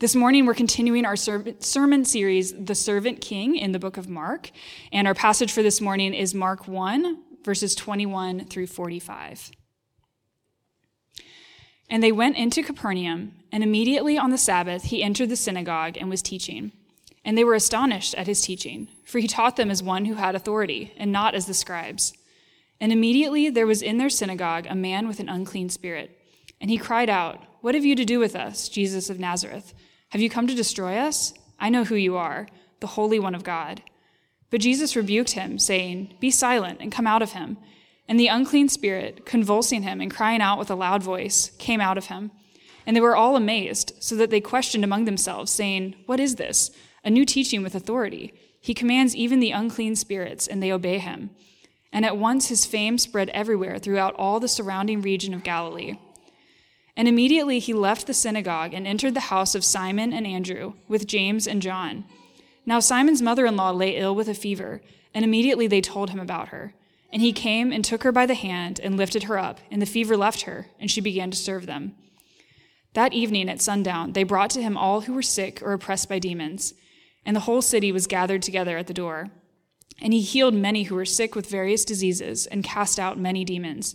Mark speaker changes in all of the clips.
Speaker 1: This morning, we're continuing our sermon series, The Servant King, in the book of Mark. And our passage for this morning is Mark 1, verses 21 through 45. And they went into Capernaum, and immediately on the Sabbath, he entered the synagogue and was teaching. And they were astonished at his teaching, for he taught them as one who had authority, and not as the scribes. And immediately there was in their synagogue a man with an unclean spirit. And he cried out, What have you to do with us, Jesus of Nazareth? Have you come to destroy us? I know who you are, the Holy One of God. But Jesus rebuked him, saying, Be silent and come out of him. And the unclean spirit, convulsing him and crying out with a loud voice, came out of him. And they were all amazed, so that they questioned among themselves, saying, What is this? A new teaching with authority. He commands even the unclean spirits, and they obey him. And at once his fame spread everywhere throughout all the surrounding region of Galilee. And immediately he left the synagogue and entered the house of Simon and Andrew with James and John. Now Simon's mother in law lay ill with a fever, and immediately they told him about her. And he came and took her by the hand and lifted her up, and the fever left her, and she began to serve them. That evening at sundown, they brought to him all who were sick or oppressed by demons, and the whole city was gathered together at the door. And he healed many who were sick with various diseases and cast out many demons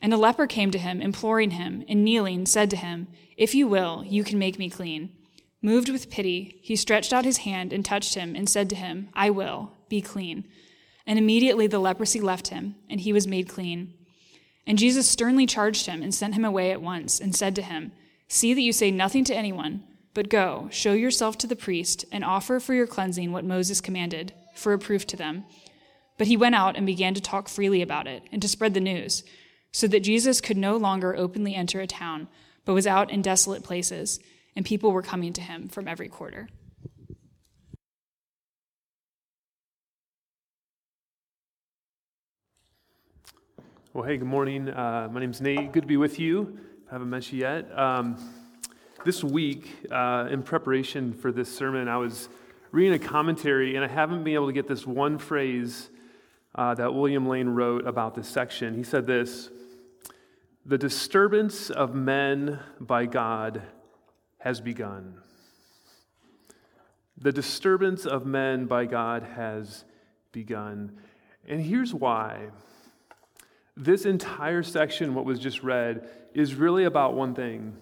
Speaker 1: And a leper came to him, imploring him, and kneeling, said to him, If you will, you can make me clean. Moved with pity, he stretched out his hand and touched him, and said to him, I will, be clean. And immediately the leprosy left him, and he was made clean. And Jesus sternly charged him and sent him away at once, and said to him, See that you say nothing to anyone, but go, show yourself to the priest, and offer for your cleansing what Moses commanded, for a proof to them. But he went out and began to talk freely about it, and to spread the news so that Jesus could no longer openly enter a town, but was out in desolate places, and people were coming to him from every quarter.
Speaker 2: Well, hey, good morning. Uh, my name's Nate. Good to be with you. I haven't met you yet. Um, this week, uh, in preparation for this sermon, I was reading a commentary, and I haven't been able to get this one phrase uh, that William Lane wrote about this section. He said this the disturbance of men by God has begun. The disturbance of men by God has begun. And here's why. This entire section, what was just read, is really about one thing.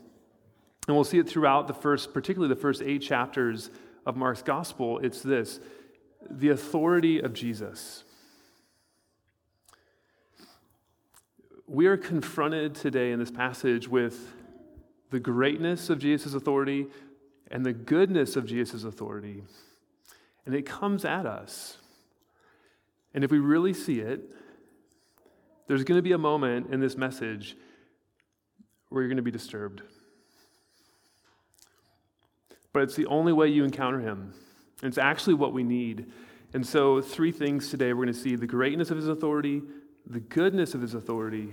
Speaker 2: And we'll see it throughout the first, particularly the first eight chapters of Mark's gospel. It's this the authority of Jesus. We are confronted today in this passage with the greatness of Jesus' authority and the goodness of Jesus' authority. And it comes at us. And if we really see it, there's going to be a moment in this message where you're going to be disturbed. But it's the only way you encounter him. It's actually what we need. And so, three things today we're going to see the greatness of his authority, the goodness of his authority,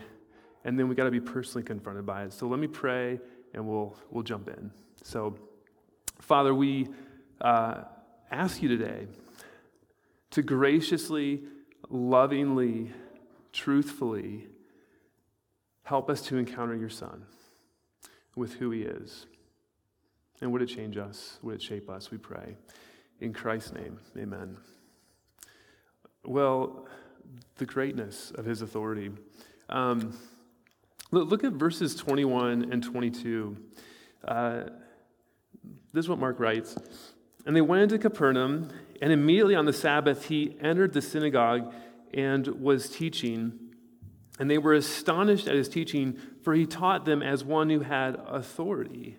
Speaker 2: and then we got to be personally confronted by it. So let me pray and we'll, we'll jump in. So, Father, we uh, ask you today to graciously, lovingly, truthfully help us to encounter your Son with who he is. And would it change us? Would it shape us? We pray. In Christ's name, amen. Well, the greatness of his authority. Um, look at verses 21 and 22. Uh, this is what Mark writes. And they went into Capernaum, and immediately on the Sabbath he entered the synagogue and was teaching. And they were astonished at his teaching, for he taught them as one who had authority,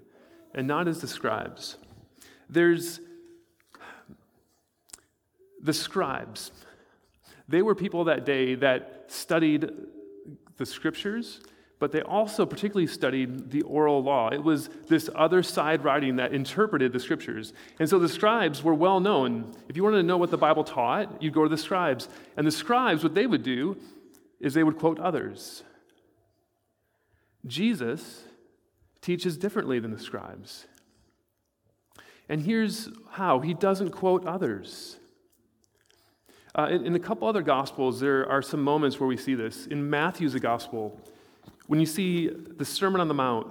Speaker 2: and not as the scribes. There's the scribes. They were people that day that studied the scriptures, but they also particularly studied the oral law. It was this other side writing that interpreted the scriptures. And so the scribes were well known. If you wanted to know what the Bible taught, you'd go to the scribes. And the scribes, what they would do is they would quote others. Jesus teaches differently than the scribes. And here's how he doesn't quote others. Uh, in, in, a couple other gospels, there are some moments where we see this. In Matthew's gospel, when you see the Sermon on the Mount,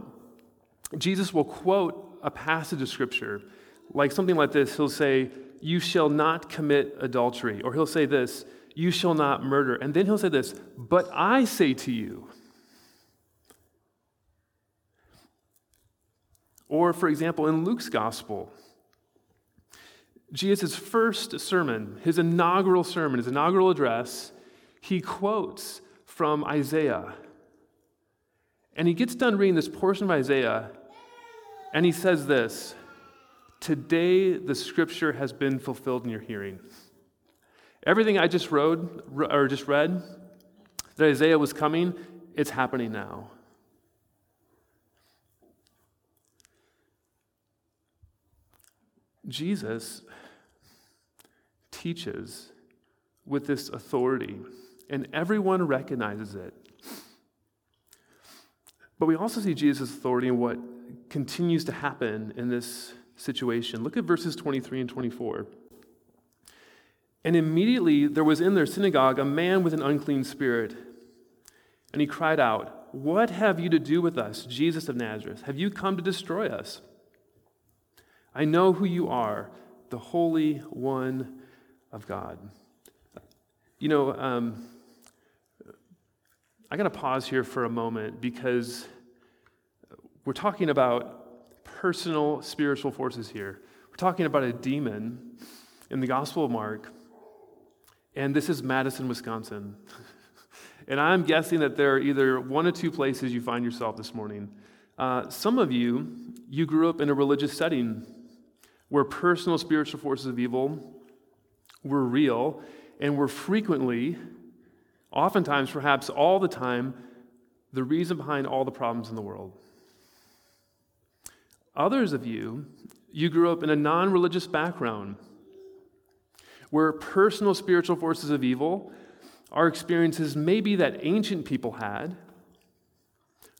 Speaker 2: Jesus will quote a passage of Scripture, like something like this. He'll say, You shall not commit adultery. Or he'll say this, You shall not murder. And then he'll say this, But I say to you. Or, for example, in Luke's gospel, Jesus' first sermon, his inaugural sermon, his inaugural address, he quotes from Isaiah. And he gets done reading this portion of Isaiah, and he says this Today the scripture has been fulfilled in your hearing. Everything I just wrote or just read, that Isaiah was coming, it's happening now. Jesus teaches with this authority, and everyone recognizes it. But we also see Jesus' authority in what continues to happen in this situation. Look at verses 23 and 24. And immediately there was in their synagogue a man with an unclean spirit. And he cried out, What have you to do with us, Jesus of Nazareth? Have you come to destroy us? I know who you are, the Holy One of God. You know, um, I got to pause here for a moment because we're talking about personal spiritual forces here. We're talking about a demon in the Gospel of Mark, and this is Madison, Wisconsin. and I'm guessing that there are either one or two places you find yourself this morning. Uh, some of you, you grew up in a religious setting where personal spiritual forces of evil were real and were frequently, oftentimes, perhaps all the time, the reason behind all the problems in the world. Others of you, you grew up in a non religious background where personal spiritual forces of evil are experiences maybe that ancient people had,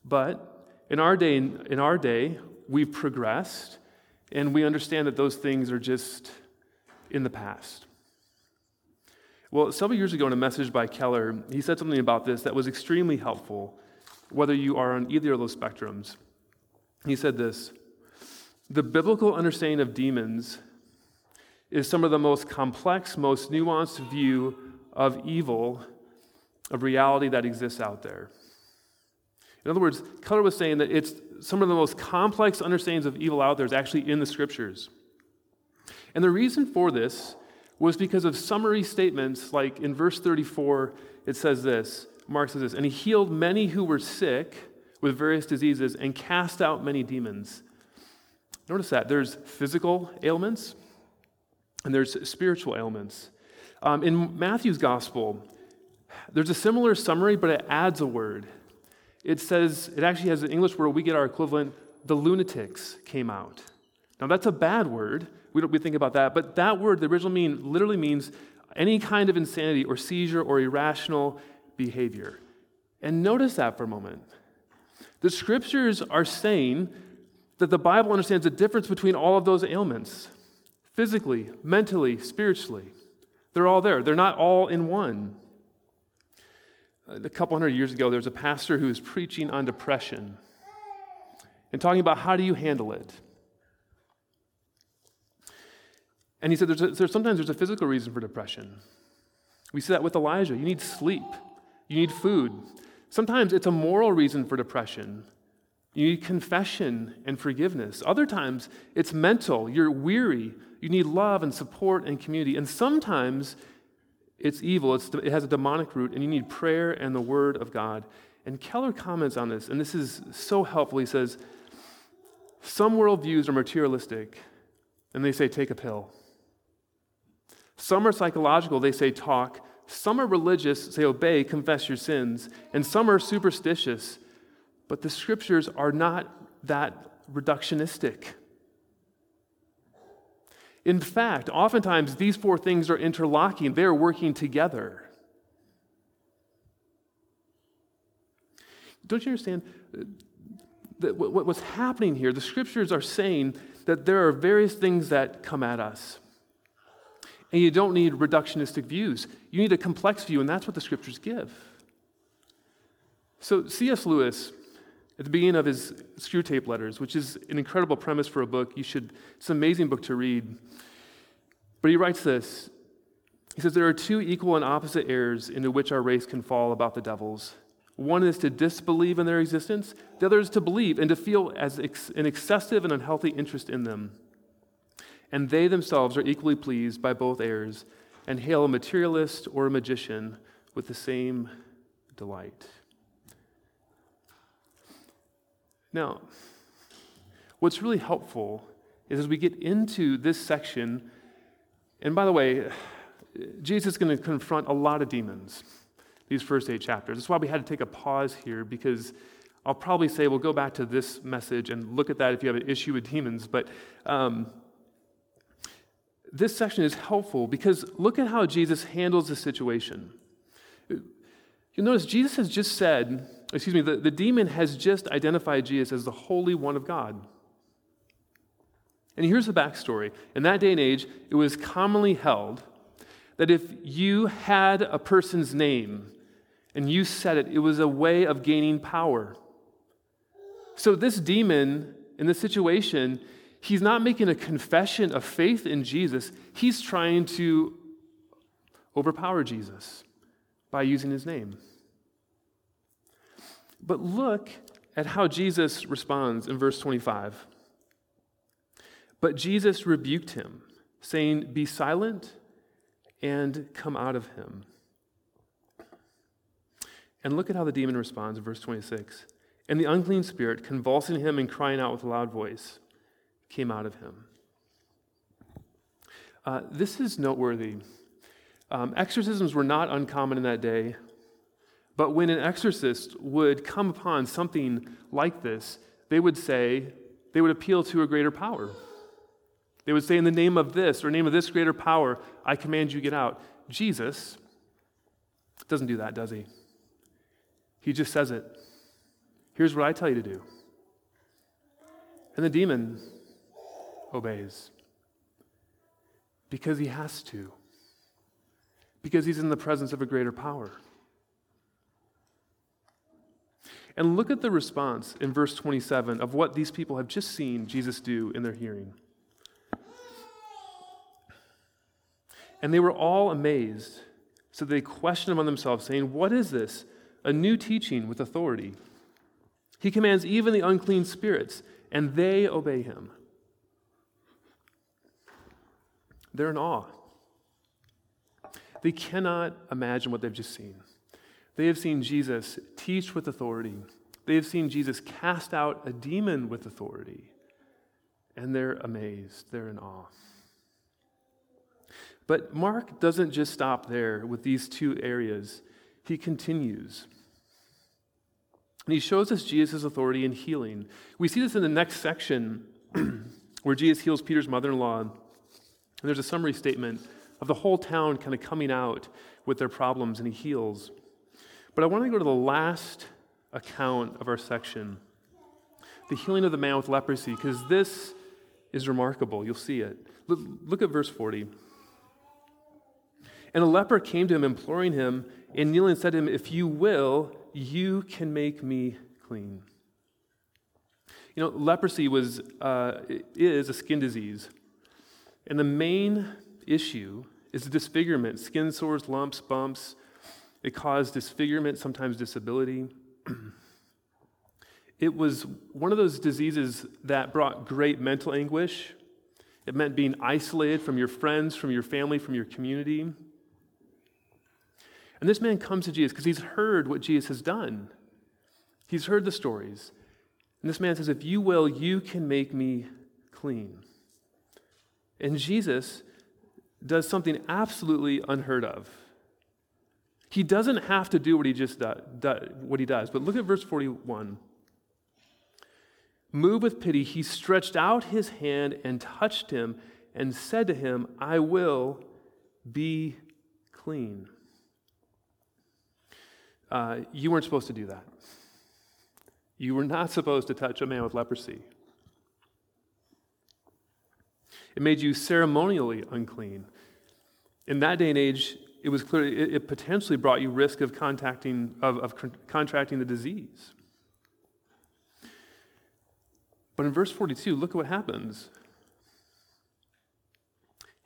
Speaker 2: but in our day, in our day we've progressed and we understand that those things are just in the past. Well, several years ago in a message by Keller, he said something about this that was extremely helpful, whether you are on either of those spectrums. He said this The biblical understanding of demons is some of the most complex, most nuanced view of evil, of reality that exists out there. In other words, Keller was saying that it's some of the most complex understandings of evil out there is actually in the scriptures. And the reason for this was because of summary statements like in verse 34, it says this Mark says this, and he healed many who were sick with various diseases and cast out many demons. Notice that there's physical ailments and there's spiritual ailments. Um, in Matthew's gospel, there's a similar summary, but it adds a word it says, it actually has an English word we get our equivalent, the lunatics came out. Now, that's a bad word. We we think about that. But that word, the original mean, literally means any kind of insanity or seizure or irrational behavior. And notice that for a moment. The scriptures are saying that the Bible understands the difference between all of those ailments physically, mentally, spiritually. They're all there, they're not all in one a couple hundred years ago, there was a pastor who was preaching on depression and talking about how do you handle it. And he said there's, a, there's sometimes there's a physical reason for depression. We see that with Elijah. You need sleep, you need food. Sometimes it's a moral reason for depression. You need confession and forgiveness. Other times it's mental. You're weary. You need love and support and community. And sometimes it's evil, it's, it has a demonic root, and you need prayer and the Word of God. And Keller comments on this, and this is so helpful. He says, Some worldviews are materialistic, and they say, take a pill. Some are psychological, they say, talk. Some are religious, say, obey, confess your sins. And some are superstitious, But the scriptures are not that reductionistic. In fact, oftentimes these four things are interlocking, they are working together. Don't you understand that what's happening here? The scriptures are saying that there are various things that come at us. And you don't need reductionistic views. You need a complex view, and that's what the scriptures give. So, C.S. Lewis, at the beginning of his Screwtape Letters, which is an incredible premise for a book, you should, it's an amazing book to read. But he writes this He says, There are two equal and opposite errors into which our race can fall about the devils. One is to disbelieve in their existence, the other is to believe and to feel as ex- an excessive and unhealthy interest in them. And they themselves are equally pleased by both errors and hail a materialist or a magician with the same delight. Now, what's really helpful is as we get into this section, and by the way, Jesus is going to confront a lot of demons these first eight chapters. That's why we had to take a pause here because I'll probably say we'll go back to this message and look at that if you have an issue with demons. But um, this section is helpful because look at how Jesus handles the situation. You'll notice Jesus has just said, excuse me, the, the demon has just identified Jesus as the Holy One of God. And here's the backstory. In that day and age, it was commonly held that if you had a person's name and you said it, it was a way of gaining power. So, this demon in this situation, he's not making a confession of faith in Jesus, he's trying to overpower Jesus by using his name. But look at how Jesus responds in verse 25. But Jesus rebuked him, saying, Be silent and come out of him. And look at how the demon responds in verse 26. And the unclean spirit, convulsing him and crying out with a loud voice, came out of him. Uh, this is noteworthy. Um, exorcisms were not uncommon in that day, but when an exorcist would come upon something like this, they would say, they would appeal to a greater power. They would say, In the name of this, or name of this greater power, I command you get out. Jesus doesn't do that, does he? He just says it. Here's what I tell you to do. And the demon obeys because he has to, because he's in the presence of a greater power. And look at the response in verse 27 of what these people have just seen Jesus do in their hearing. And they were all amazed. So they questioned among themselves, saying, What is this? A new teaching with authority. He commands even the unclean spirits, and they obey him. They're in awe. They cannot imagine what they've just seen. They have seen Jesus teach with authority. They have seen Jesus cast out a demon with authority. And they're amazed. They're in awe. But Mark doesn't just stop there with these two areas, he continues. And he shows us Jesus' authority in healing. We see this in the next section where Jesus heals Peter's mother in law. And there's a summary statement of the whole town kind of coming out with their problems, and he heals. But I want to go to the last account of our section the healing of the man with leprosy, because this is remarkable. You'll see it. Look, at verse 40. And a leper came to him, imploring him, and kneeling said to him, If you will, you can make me clean. You know, leprosy was, uh, is a skin disease. And the main issue is disfigurement skin sores, lumps, bumps. It caused disfigurement, sometimes disability. it was one of those diseases that brought great mental anguish. It meant being isolated from your friends, from your family, from your community. And this man comes to Jesus because he's heard what Jesus has done. He's heard the stories. And this man says, If you will, you can make me clean. And Jesus does something absolutely unheard of. He doesn't have to do what he just does, what he does. But look at verse 41. Moved with pity, he stretched out his hand and touched him and said to him, I will be clean. Uh, you weren't supposed to do that. You were not supposed to touch a man with leprosy. It made you ceremonially unclean. In that day and age, it was clear it, it potentially brought you risk of contacting of, of contracting the disease. But in verse 42, look at what happens.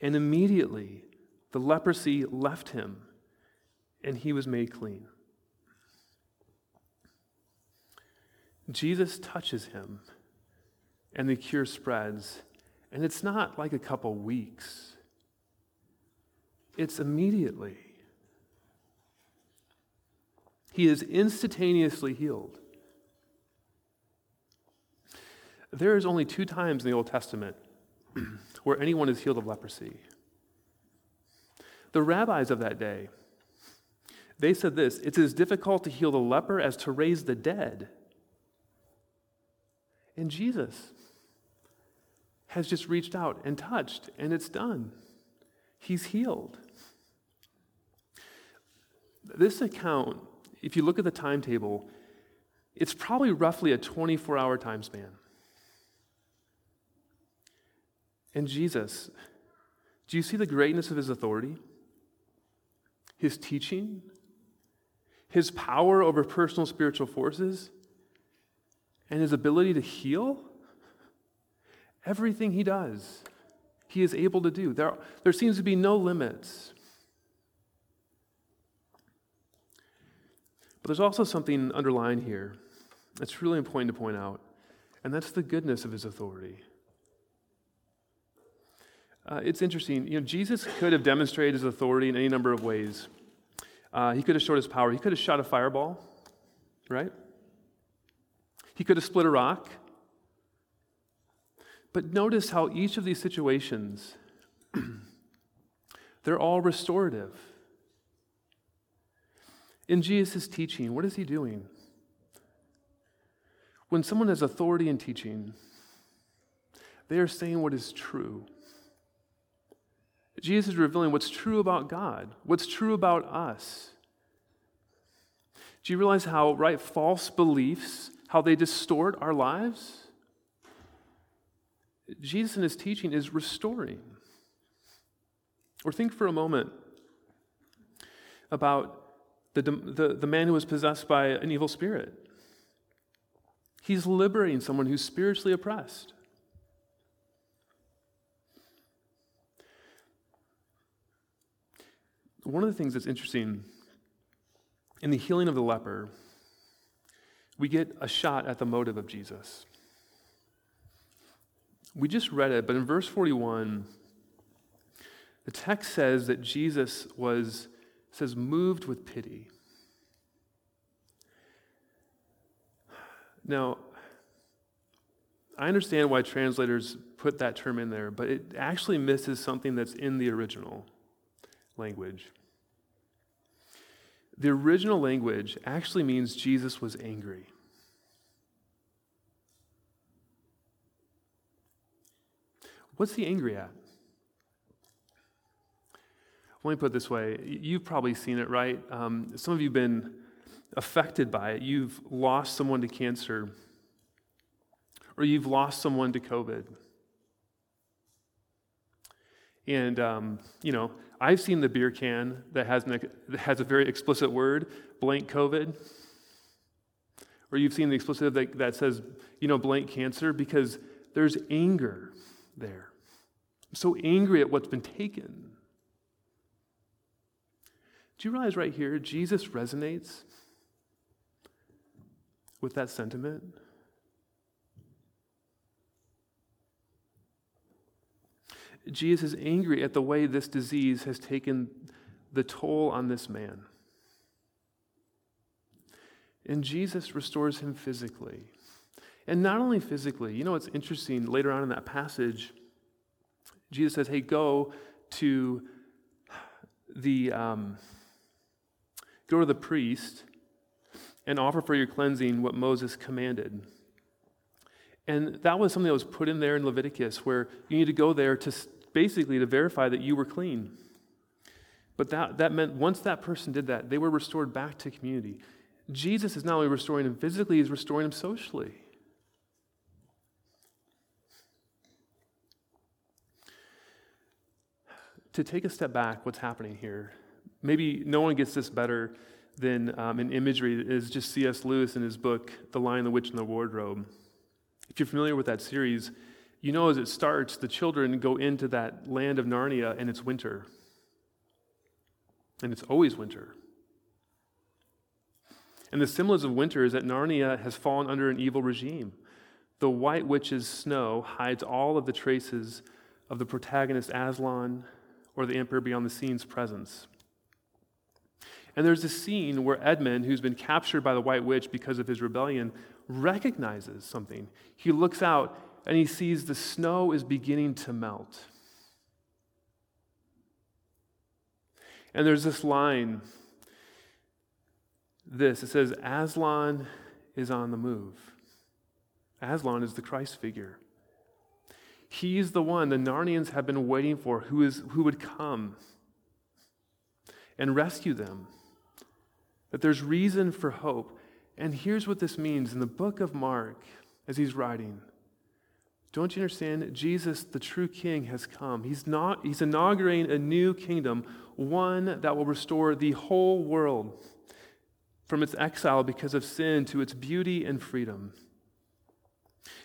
Speaker 2: And immediately the leprosy left him, and he was made clean. Jesus touches him, and the cure spreads. And it's not like a couple weeks, it's immediately. He is instantaneously healed. There is only two times in the Old Testament where anyone is healed of leprosy. The rabbis of that day, they said this it's as difficult to heal the leper as to raise the dead. And Jesus has just reached out and touched, and it's done. He's healed. This account, if you look at the timetable, it's probably roughly a 24 hour time span. And Jesus, do you see the greatness of his authority? His teaching? His power over personal spiritual forces? And his ability to heal? Everything he does, he is able to do. There, there seems to be no limits. But there's also something underlying here that's really important to point out, and that's the goodness of his authority. Uh, it's interesting. You know, Jesus could have demonstrated his authority in any number of ways. Uh, he could have showed his power. He could have shot a fireball, right? He could have split a rock. But notice how each of these situations, they're all restorative. In Jesus' teaching, what is he doing? When someone has authority in teaching, they are saying what is true. Jesus is revealing what's true about God, what's true about us. Do you realize how, right, false beliefs, how they distort our lives? Jesus in his teaching is restoring. Or think for a moment about the, the, the man who was possessed by an evil spirit. He's liberating someone who's spiritually oppressed. One of the things that's interesting in the healing of the leper, we get a shot at the motive of Jesus. We just read it, but in verse 41, the text says that Jesus was, says, moved with pity. Now, I understand why translators put that term in there, but it actually misses something that's in the original language. The original language actually means Jesus was angry. What's he angry at? Let me put it this way. You've probably seen it, right? Um, some of you have been affected by it. You've lost someone to cancer, or you've lost someone to COVID. And, um, you know, I've seen the beer can that has, an, that has a very explicit word, blank COVID. Or you've seen the explicit that, that says, you know, blank cancer, because there's anger there. I'm so angry at what's been taken. Do you realize right here, Jesus resonates with that sentiment? Jesus is angry at the way this disease has taken the toll on this man. And Jesus restores him physically. And not only physically, you know what's interesting? Later on in that passage, Jesus says, Hey, go to the, um, go to the priest and offer for your cleansing what Moses commanded. And that was something that was put in there in Leviticus where you need to go there to basically to verify that you were clean. But that, that meant once that person did that, they were restored back to community. Jesus is not only restoring them physically, he's restoring them socially. To take a step back, what's happening here? Maybe no one gets this better than um, in imagery is just C.S. Lewis in his book, The Lion, the Witch, and the Wardrobe. If you're familiar with that series, you know as it starts, the children go into that land of Narnia and it's winter. And it's always winter. And the symbolism of winter is that Narnia has fallen under an evil regime. The White Witch's snow hides all of the traces of the protagonist Aslan or the Emperor Beyond the Sea's presence. And there's a scene where Edmund, who's been captured by the White Witch because of his rebellion, recognizes something. He looks out and he sees the snow is beginning to melt. And there's this line this it says, Aslan is on the move. Aslan is the Christ figure. He's the one the Narnians have been waiting for who, is, who would come and rescue them. That there's reason for hope. And here's what this means in the book of Mark, as he's writing. Don't you understand? Jesus, the true king, has come. He's, not, he's inaugurating a new kingdom, one that will restore the whole world from its exile because of sin to its beauty and freedom.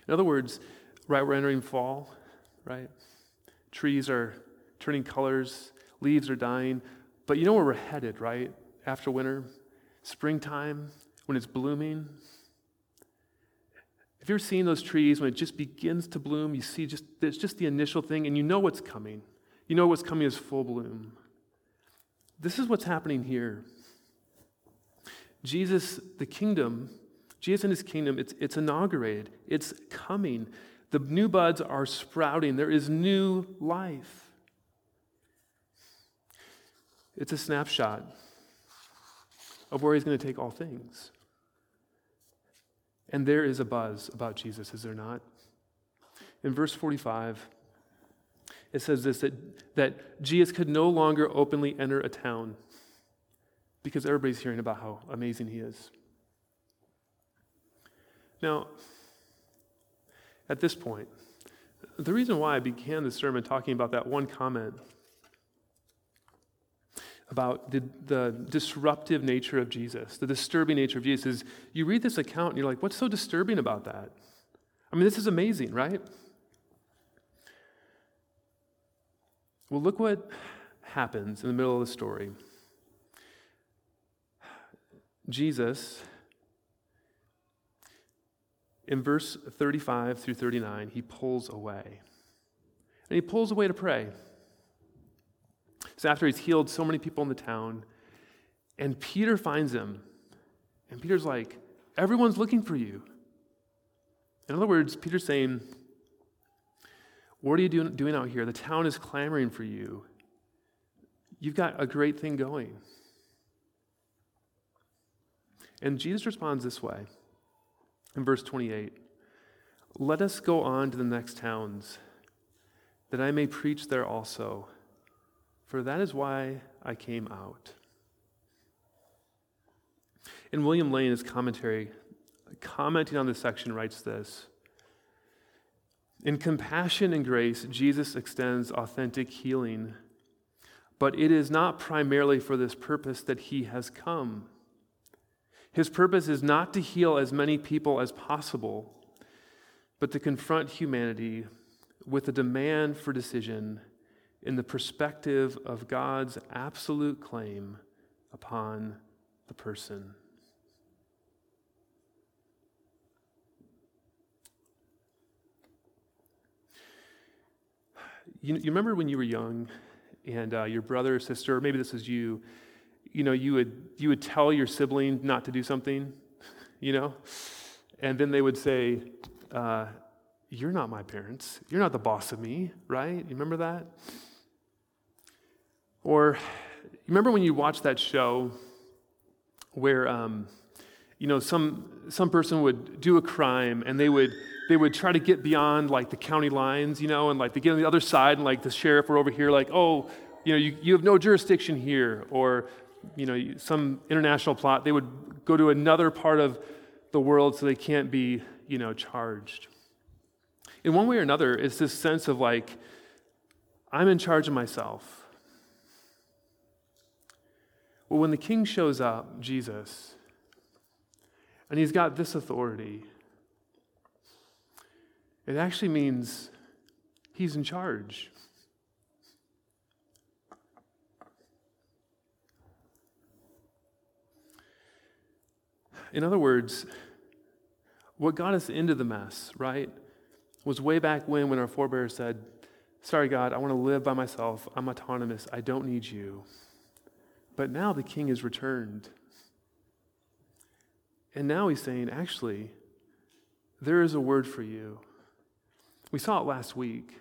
Speaker 2: In other words, right, we're entering fall, right? Trees are turning colors, leaves are dying. But you know where we're headed, right? After winter, springtime, when it's blooming. Have you ever seen those trees when it just begins to bloom? You see just it's just the initial thing, and you know what's coming. You know what's coming is full bloom. This is what's happening here. Jesus, the kingdom, Jesus and his kingdom, it's, it's inaugurated, it's coming. The new buds are sprouting, there is new life. It's a snapshot of where he's going to take all things. And there is a buzz about Jesus, is there not? In verse 45, it says this that, that Jesus could no longer openly enter a town because everybody's hearing about how amazing he is. Now, at this point, the reason why I began the sermon talking about that one comment about the, the disruptive nature of Jesus, the disturbing nature of Jesus, is you read this account and you're like, what's so disturbing about that? I mean, this is amazing, right? Well, look what happens in the middle of the story. Jesus, in verse 35 through 39, he pulls away. And he pulls away to pray. So after he's healed so many people in the town, and Peter finds him. And Peter's like, Everyone's looking for you. In other words, Peter's saying, What are you doing, doing out here? The town is clamoring for you. You've got a great thing going. And Jesus responds this way in verse 28 Let us go on to the next towns, that I may preach there also, for that is why I came out. In William Lane's commentary, commenting on this section, writes this In compassion and grace, Jesus extends authentic healing, but it is not primarily for this purpose that he has come. His purpose is not to heal as many people as possible, but to confront humanity with a demand for decision in the perspective of God's absolute claim upon the person. You, you remember when you were young and uh, your brother or sister, or maybe this is you, you know, you would, you would tell your sibling not to do something, you know, and then they would say, uh, You're not my parents. You're not the boss of me, right? You remember that? Or remember when you watched that show where, um, you know, some, some person would do a crime and they would they would try to get beyond like the county lines, you know, and like they get on the other side and like the sheriff were over here, like, oh, you know, you, you have no jurisdiction here, or, you know, some international plot. They would go to another part of the world so they can't be, you know, charged. In one way or another, it's this sense of like, I'm in charge of myself. Well, when the king shows up, Jesus, and he's got this authority, it actually means he's in charge. In other words, what got us into the mess, right, was way back when when our forebears said, Sorry, God, I want to live by myself. I'm autonomous. I don't need you. But now the king has returned. And now he's saying, actually, there is a word for you. We saw it last week.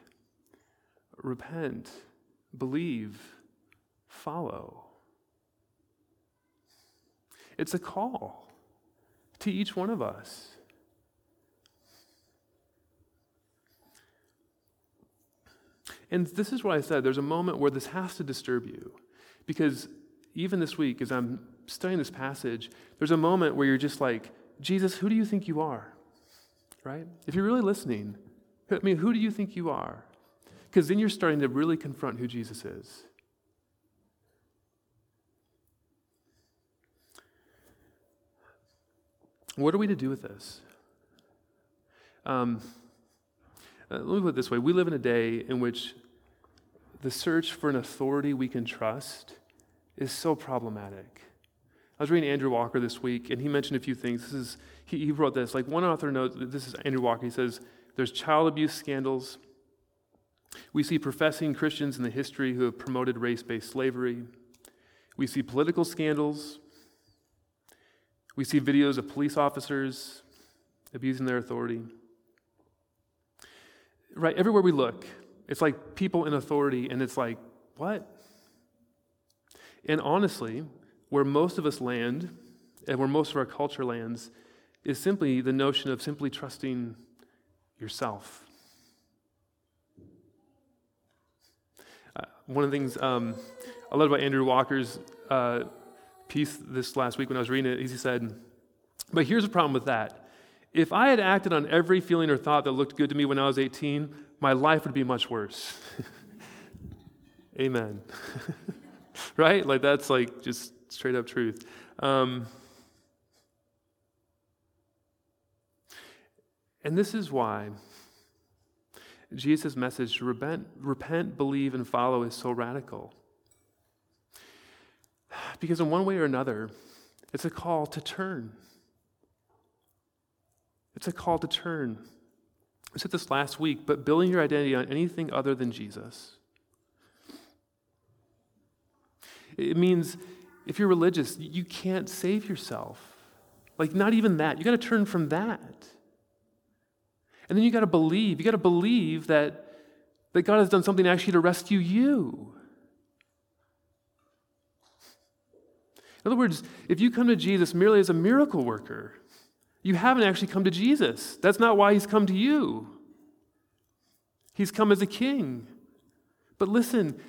Speaker 2: Repent, believe, follow. It's a call to each one of us. And this is what I said there's a moment where this has to disturb you because even this week, as I'm studying this passage, there's a moment where you're just like, Jesus, who do you think you are? Right? If you're really listening, I mean, who do you think you are? Because then you're starting to really confront who Jesus is. What are we to do with this? Um, uh, let me put it this way we live in a day in which the search for an authority we can trust is so problematic. I was reading Andrew Walker this week, and he mentioned a few things. This is, he, he wrote this. Like one author notes, this is Andrew Walker. He says, There's child abuse scandals. We see professing Christians in the history who have promoted race based slavery. We see political scandals. We see videos of police officers abusing their authority. Right, everywhere we look, it's like people in authority, and it's like, what? And honestly, where most of us land and where most of our culture lands is simply the notion of simply trusting yourself. Uh, one of the things um, I love about Andrew Walker's uh, piece this last week when I was reading it. he said, But here's the problem with that. If I had acted on every feeling or thought that looked good to me when I was 18, my life would be much worse. Amen. right? Like that's like just straight up truth. Um, and this is why Jesus' message to repent, repent, believe, and follow is so radical. Because in one way or another, it's a call to turn. It's a call to turn. I said this last week, but building your identity on anything other than Jesus It means if you're religious, you can't save yourself. Like, not even that. You got to turn from that. And then you got to believe. You got to believe that, that God has done something actually to rescue you. In other words, if you come to Jesus merely as a miracle worker, you haven't actually come to Jesus. That's not why he's come to you. He's come as a king. But listen,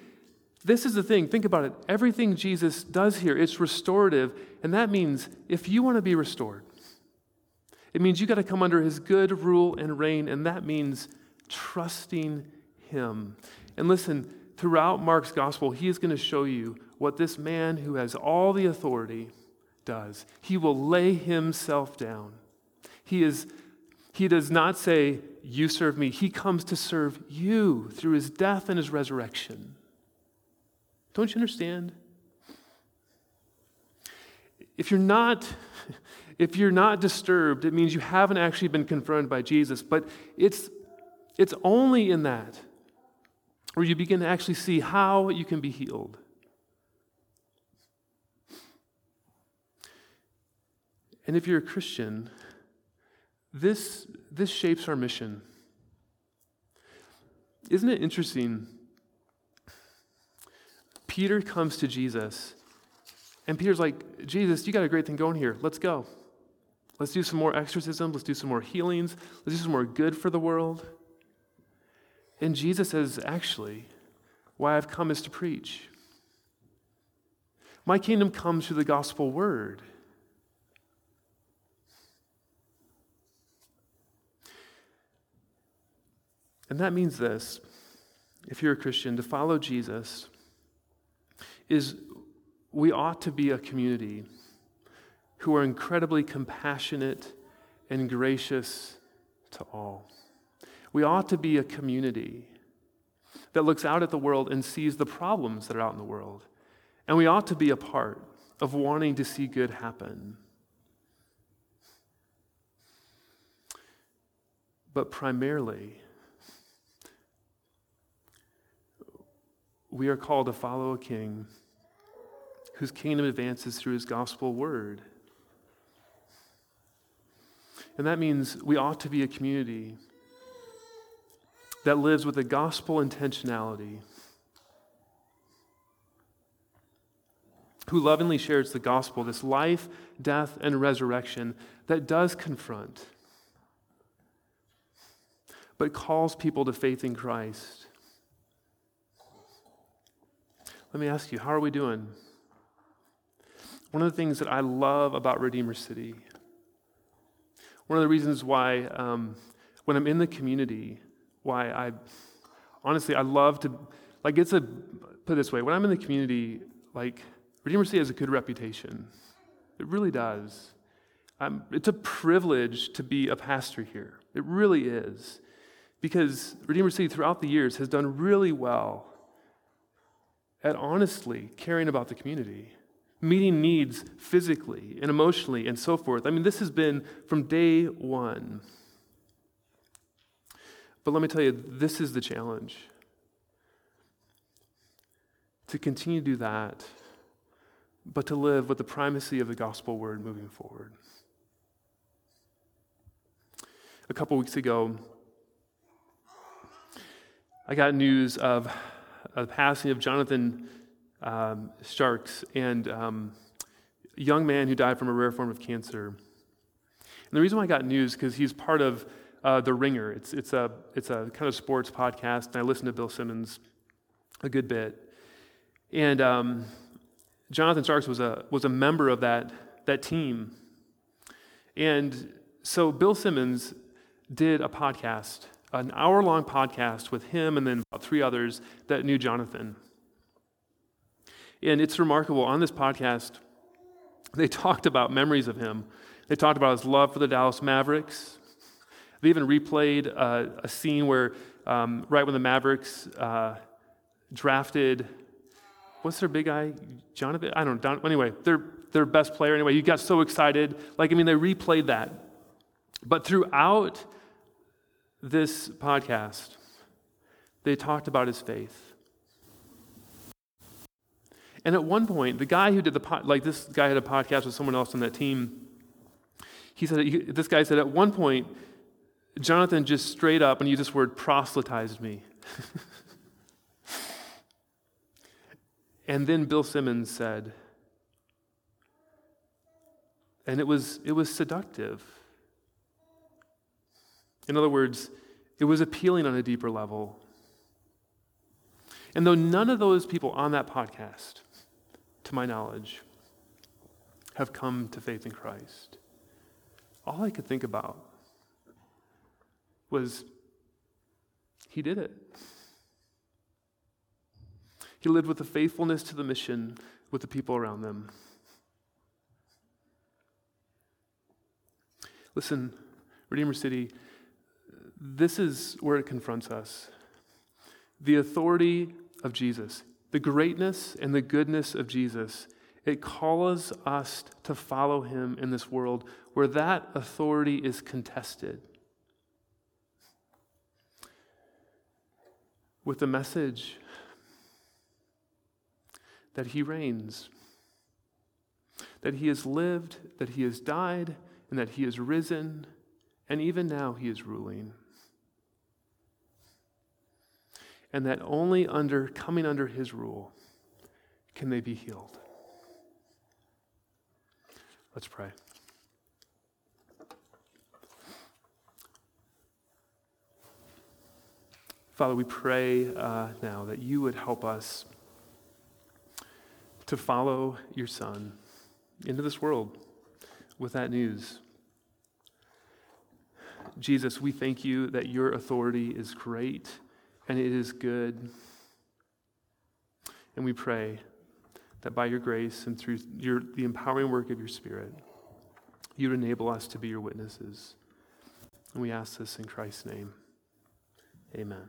Speaker 2: this is the thing. Think about it. Everything Jesus does here, it's restorative. And that means if you want to be restored, it means you got to come under his good rule and reign. And that means trusting him. And listen, throughout Mark's gospel, he is going to show you what this man who has all the authority does. He will lay himself down. He is he does not say, You serve me. He comes to serve you through his death and his resurrection. Don't you understand? If you're not if you're not disturbed, it means you haven't actually been confronted by Jesus, but it's it's only in that where you begin to actually see how you can be healed. And if you're a Christian, this, this shapes our mission. Isn't it interesting Peter comes to Jesus, and Peter's like, Jesus, you got a great thing going here. Let's go. Let's do some more exorcisms. Let's do some more healings. Let's do some more good for the world. And Jesus says, actually, why I've come is to preach. My kingdom comes through the gospel word. And that means this if you're a Christian, to follow Jesus is we ought to be a community who are incredibly compassionate and gracious to all. We ought to be a community that looks out at the world and sees the problems that are out in the world. And we ought to be a part of wanting to see good happen. But primarily, we are called to follow a king whose kingdom advances through his gospel word. And that means we ought to be a community that lives with a gospel intentionality, who lovingly shares the gospel, this life, death, and resurrection that does confront, but calls people to faith in Christ. Let me ask you, how are we doing? One of the things that I love about Redeemer City, one of the reasons why um, when I'm in the community, why I honestly I love to like it's a put it this way, when I'm in the community, like Redeemer City has a good reputation. It really does. Um, it's a privilege to be a pastor here. It really is. Because Redeemer City throughout the years has done really well at honestly caring about the community, meeting needs physically and emotionally and so forth. I mean, this has been from day one. But let me tell you, this is the challenge. To continue to do that, but to live with the primacy of the gospel word moving forward. A couple weeks ago, I got news of the passing of Jonathan um, Tjarks and um, a young man who died from a rare form of cancer. And the reason why I got news because he's part of uh, The Ringer. It's, it's, a, it's a kind of sports podcast, and I listen to Bill Simmons a good bit. And um, Jonathan Tjarks was a, was a member of that, that team. And so Bill Simmons did a podcast, an hour long podcast with him and then about three others that knew Jonathan. And it's remarkable. On this podcast, they talked about memories of him. They talked about his love for the Dallas Mavericks. They even replayed uh, a scene where, um, right when the Mavericks uh, drafted, what's their big guy? Jonathan? I don't know. Anyway, their, their best player. Anyway, you got so excited. Like, I mean, they replayed that. But throughout this podcast, they talked about his faith. And at one point, the guy who did the po- like this guy had a podcast with someone else on that team. He said this guy said at one point Jonathan just straight up, and used this word, proselytized me. and then Bill Simmons said, and it was, it was seductive. In other words, it was appealing on a deeper level. And though none of those people on that podcast, to my knowledge, have come to faith in Christ, all I could think about was he did it. He lived with a faithfulness to the mission with the people around them. Listen, Redeemer City, this is where it confronts us. The authority of Jesus, the greatness and the goodness of Jesus, it calls us to follow him in this world where that authority is contested. with the message that he reigns, that he has lived, that he has died, and that he has risen, and even now he is ruling. and that only under coming under his rule can they be healed. Let's pray. Father, we pray uh, now that you would help us to follow your Son into this world with that news. Jesus, we thank you that your authority is great and it is good. And we pray that by your grace and through your, the empowering work of your Spirit, you'd enable us to be your witnesses. And we ask this in Christ's name. Amen.